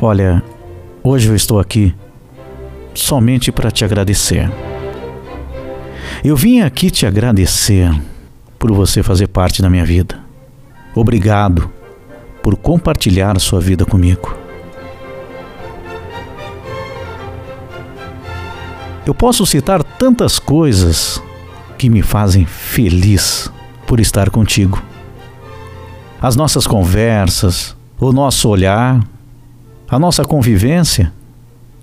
Olha, hoje eu estou aqui somente para te agradecer. Eu vim aqui te agradecer por você fazer parte da minha vida. Obrigado por compartilhar sua vida comigo. Eu posso citar tantas coisas que me fazem feliz por estar contigo. As nossas conversas, o nosso olhar, a nossa convivência,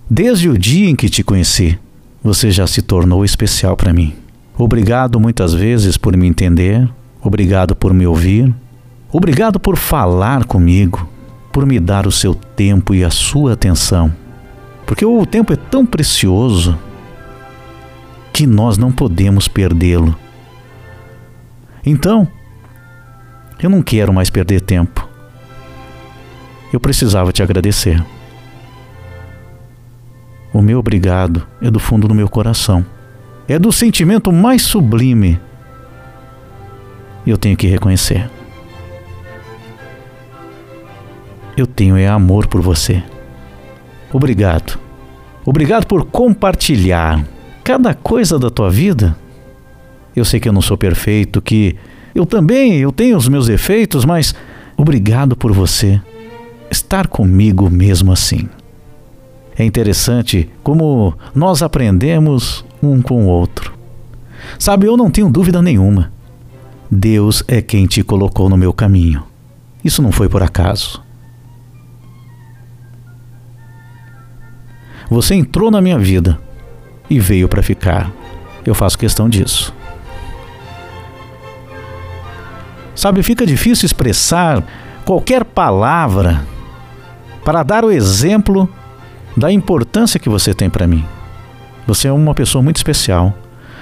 desde o dia em que te conheci, você já se tornou especial para mim. Obrigado muitas vezes por me entender, obrigado por me ouvir, obrigado por falar comigo, por me dar o seu tempo e a sua atenção. Porque o tempo é tão precioso que nós não podemos perdê-lo. Então, eu não quero mais perder tempo. Eu precisava te agradecer. O meu obrigado é do fundo do meu coração é do sentimento mais sublime. Eu tenho que reconhecer. Eu tenho é amor por você. Obrigado. Obrigado por compartilhar cada coisa da tua vida. Eu sei que eu não sou perfeito, que eu também eu tenho os meus defeitos, mas obrigado por você estar comigo mesmo assim. É interessante como nós aprendemos um com o outro. Sabe, eu não tenho dúvida nenhuma. Deus é quem te colocou no meu caminho. Isso não foi por acaso. Você entrou na minha vida e veio para ficar. Eu faço questão disso. Sabe, fica difícil expressar qualquer palavra para dar o exemplo da importância que você tem para mim. Você é uma pessoa muito especial.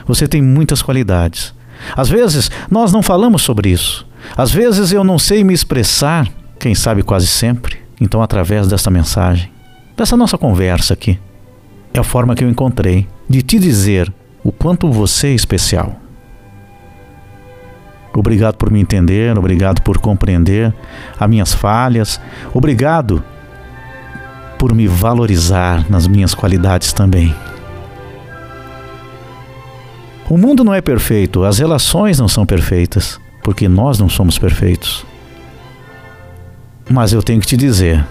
Você tem muitas qualidades. Às vezes nós não falamos sobre isso. Às vezes eu não sei me expressar, quem sabe quase sempre. Então, através desta mensagem, dessa nossa conversa aqui, é a forma que eu encontrei de te dizer o quanto você é especial. Obrigado por me entender, obrigado por compreender as minhas falhas, obrigado por me valorizar nas minhas qualidades também. O mundo não é perfeito, as relações não são perfeitas, porque nós não somos perfeitos. Mas eu tenho que te dizer: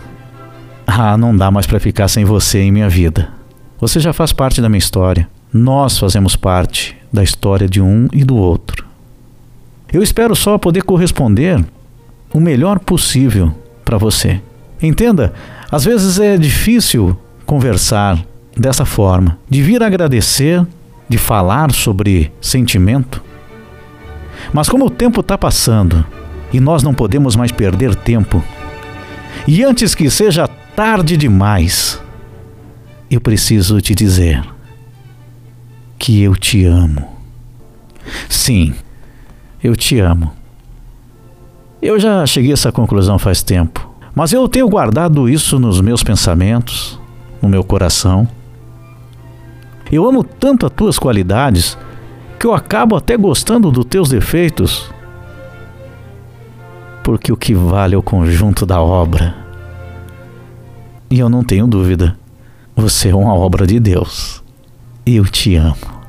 ah, não dá mais para ficar sem você em minha vida. Você já faz parte da minha história. Nós fazemos parte da história de um e do outro. Eu espero só poder corresponder o melhor possível para você. Entenda, às vezes é difícil conversar dessa forma, de vir agradecer, de falar sobre sentimento. Mas como o tempo está passando e nós não podemos mais perder tempo, e antes que seja tarde demais, eu preciso te dizer que eu te amo. Sim, eu te amo. Eu já cheguei a essa conclusão faz tempo. Mas eu tenho guardado isso nos meus pensamentos, no meu coração. Eu amo tanto as tuas qualidades que eu acabo até gostando dos teus defeitos. Porque o que vale é o conjunto da obra. E eu não tenho dúvida, você é uma obra de Deus. Eu te amo.